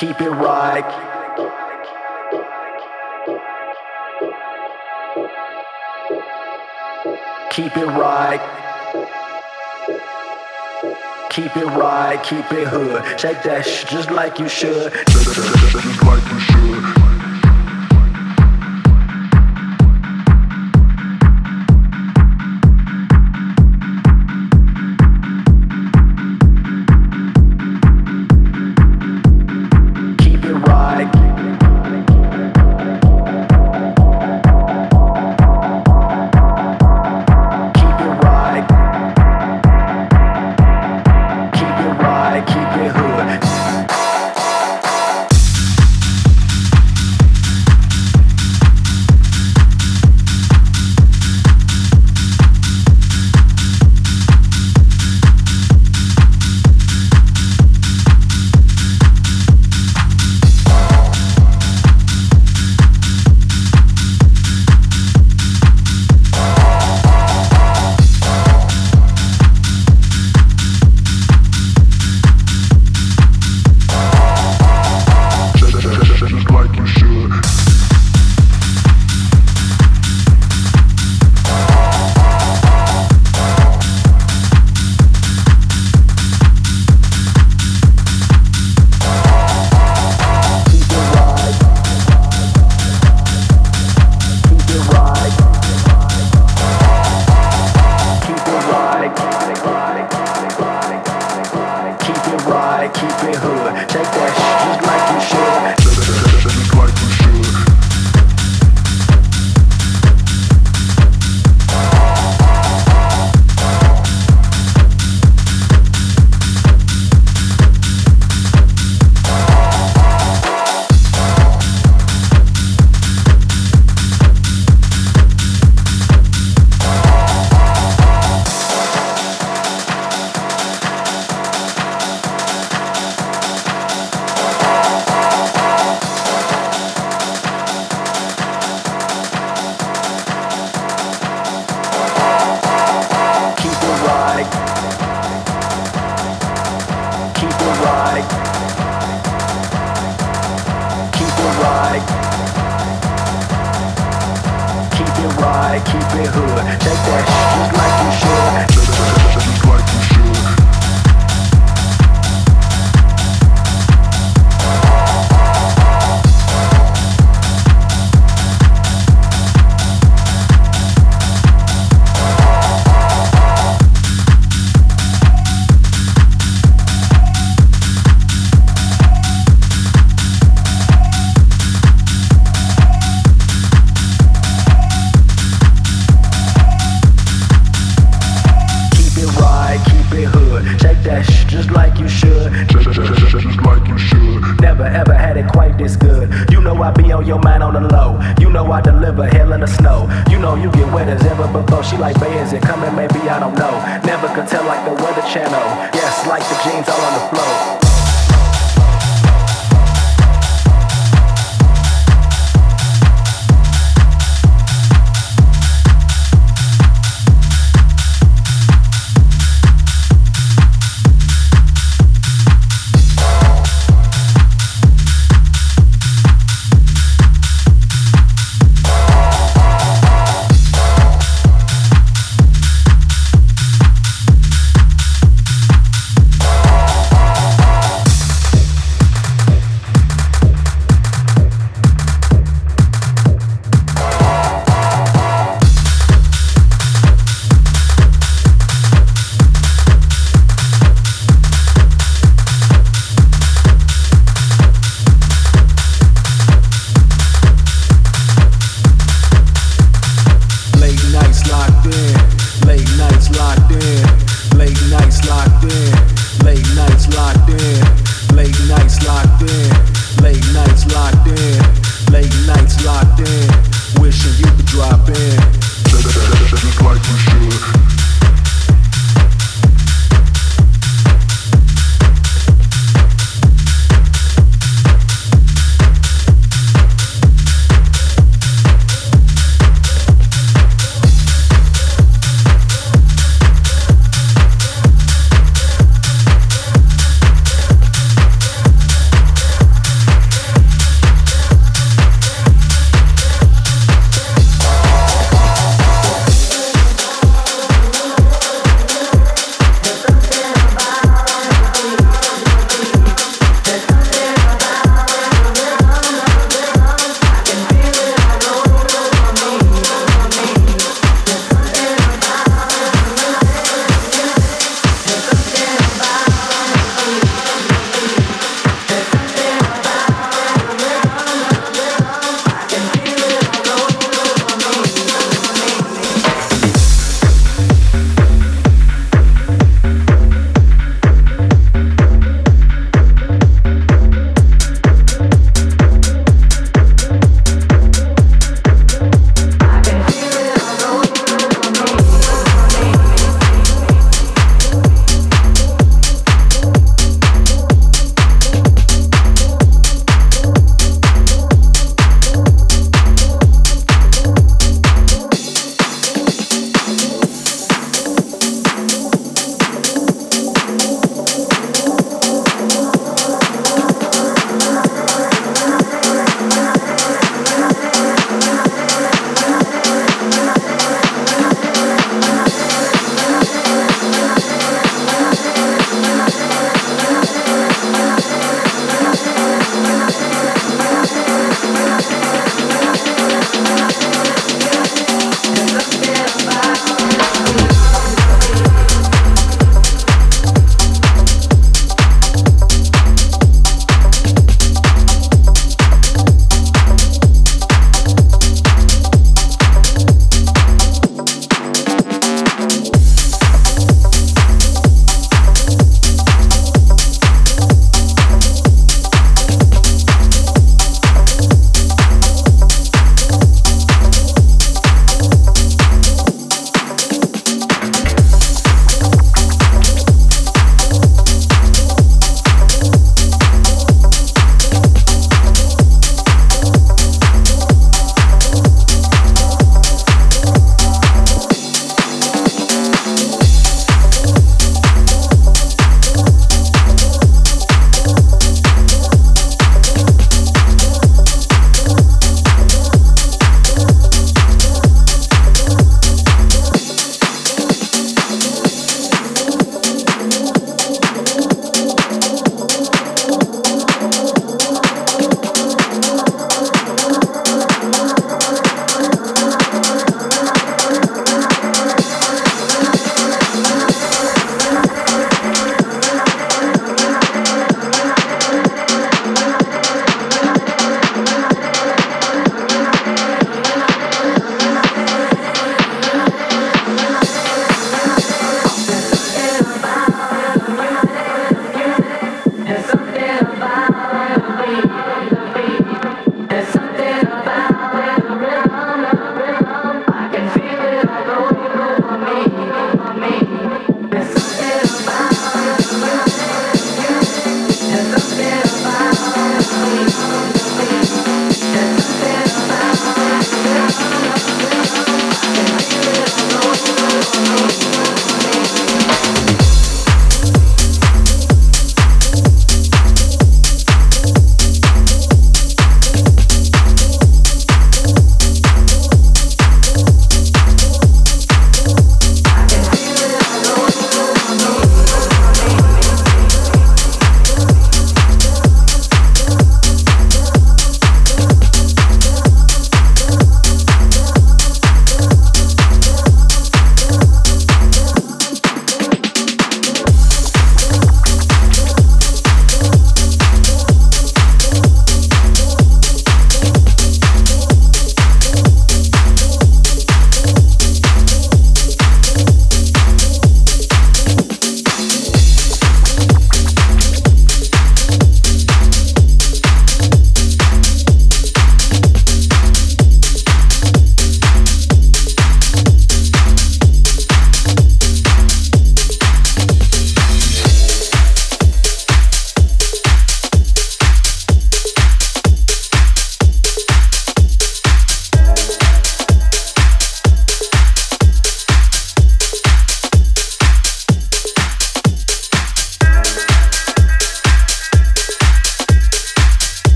keep it right. Keep it right. Keep it right, keep it hood. Shake that sh- just like you should. Just like you should.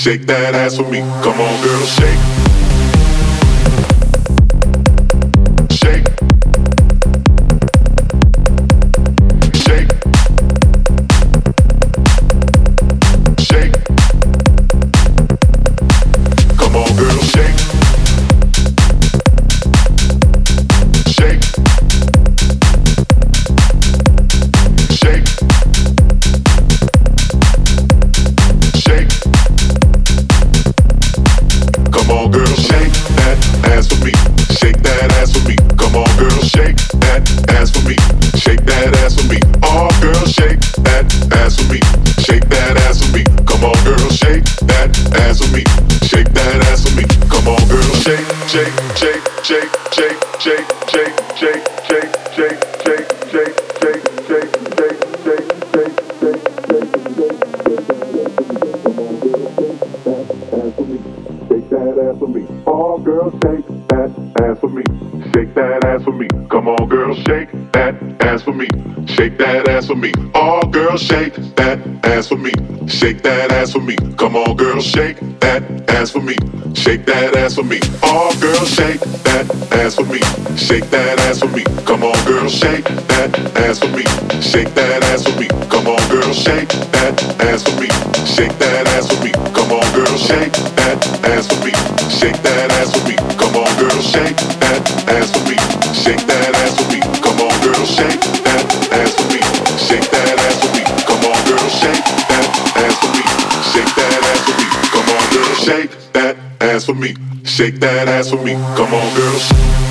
Shake that ass for me. Come on, girl, shake. All girl shake that ass for me. Shake that ass for me. Come on, girl, shake that ass for me. Shake that ass for me. All girls, shake that ass for me. Shake that ass for me. Come on, girl, shake that ass for me. Shake that ass for me. Come on, girl, shake that ass for me. Shake that ass for me. Come on, girl, shake that ass for me. Shake that ass for me. Come on, girl, shake that ass for me. For me. Shake that ass for me. Come on, girl.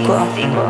sequel. sequel.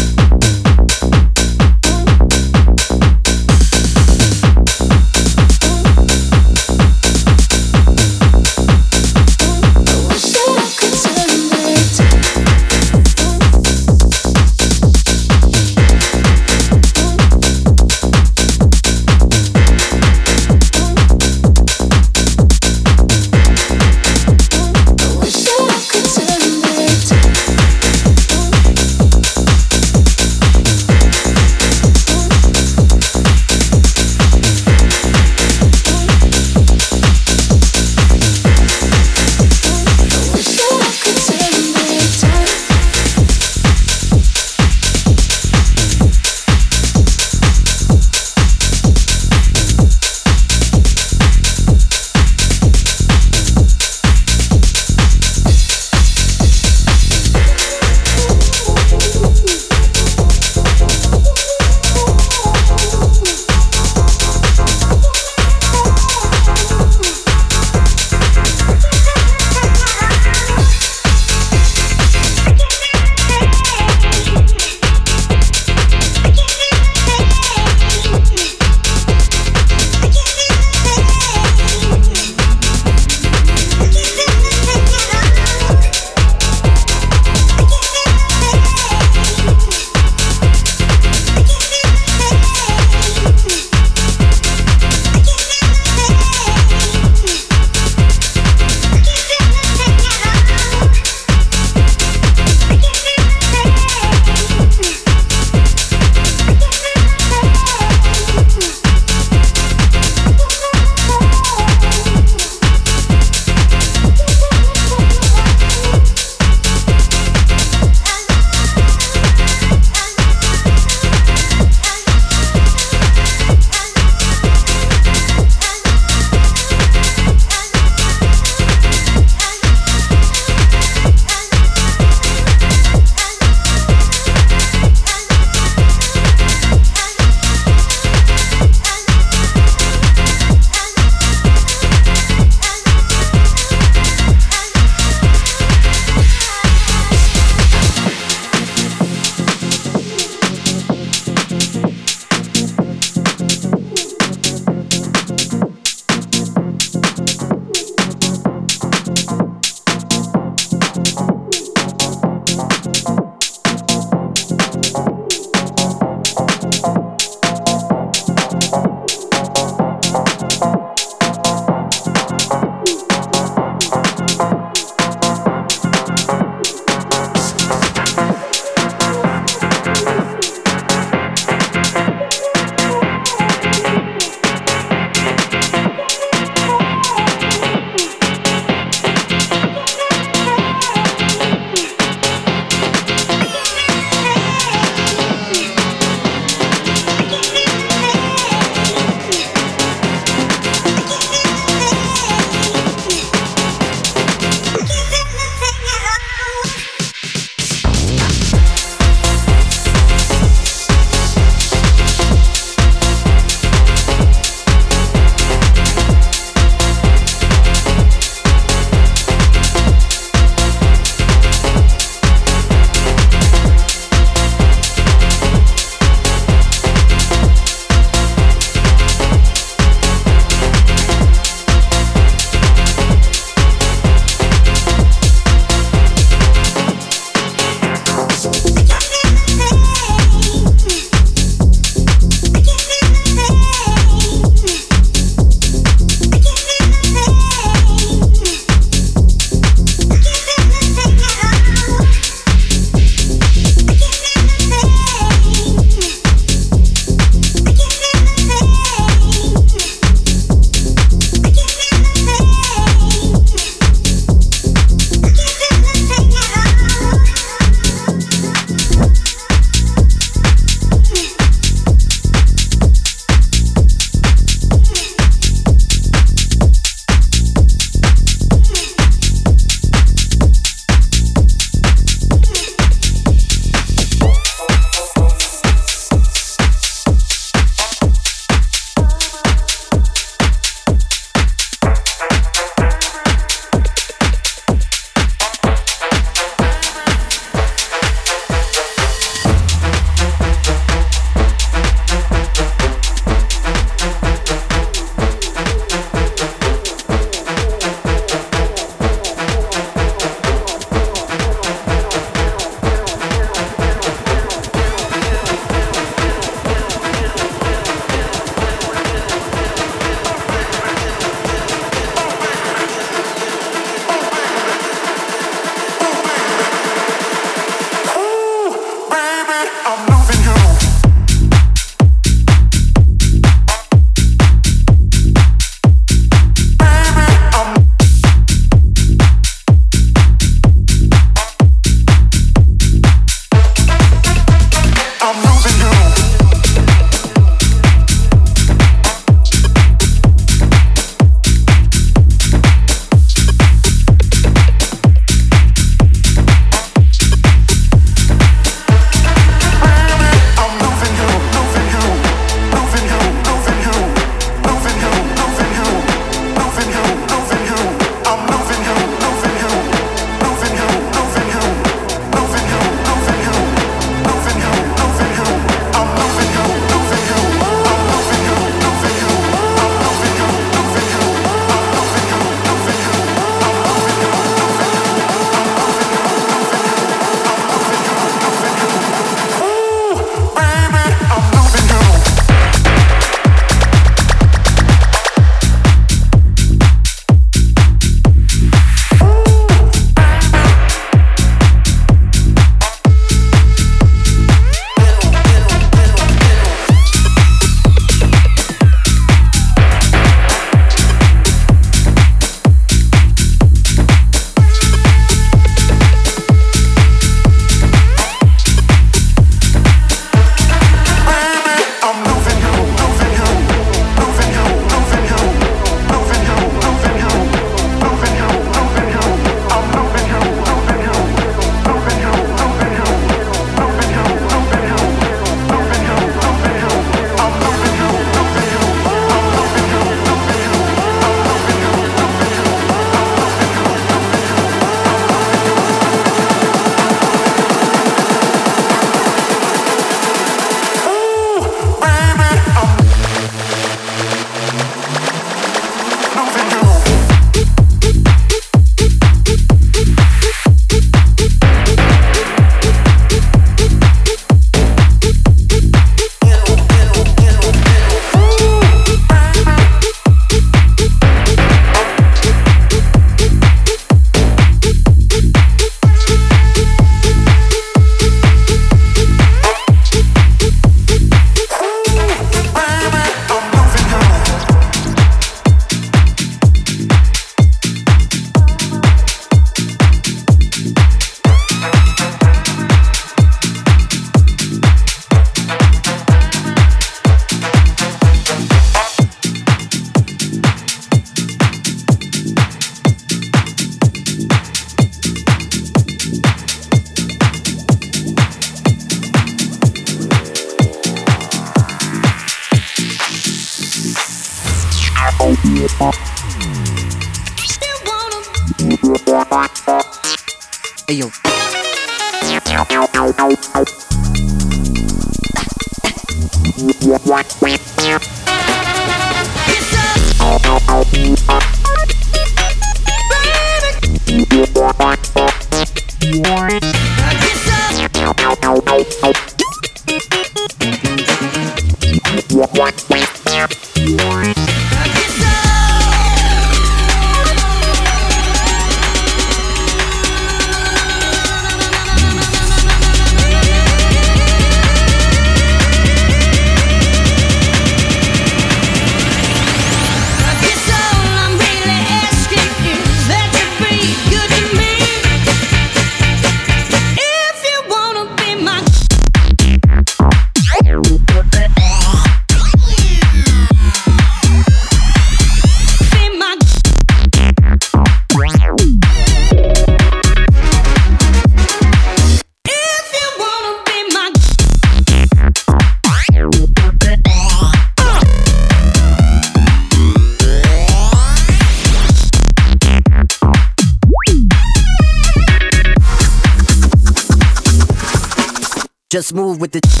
Just move with the.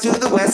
to the west.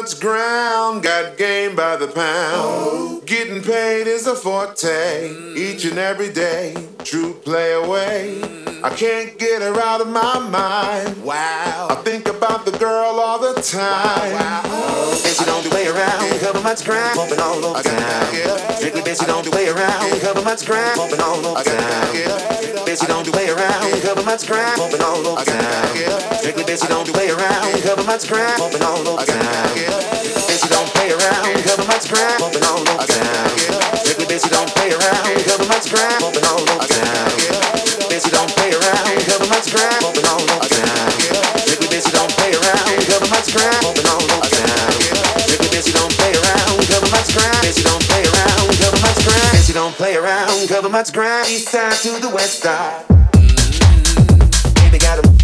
Much ground, got game by the pound. Getting paid is a forte, each and every day, true play away. I can't get her out of my mind. Wow, I think about the girl all the time. Bitch, you don't do way around, cover much ground, moving all over town. Strictly bitch, you don't do way around, cover much ground, moving all over town. Bitch, you don't do way around, cover much ground, moving all over town. Strictly bitch, you don't do way around, cover moving all over town. Bitch, you don't play around, cover much ground, moving all over town. Strictly bitch, you don't play around, cover much ground, moving all over town. Bitch, you don't play around, cover moving all over town. Strictly bitch, you don't play around, cover much ground, moving all over town. You don't play around, cover much ground. You don't play around, cover much ground. You don't play around, cover much ground. East side to the west side. Mm-hmm. Baby got 'em.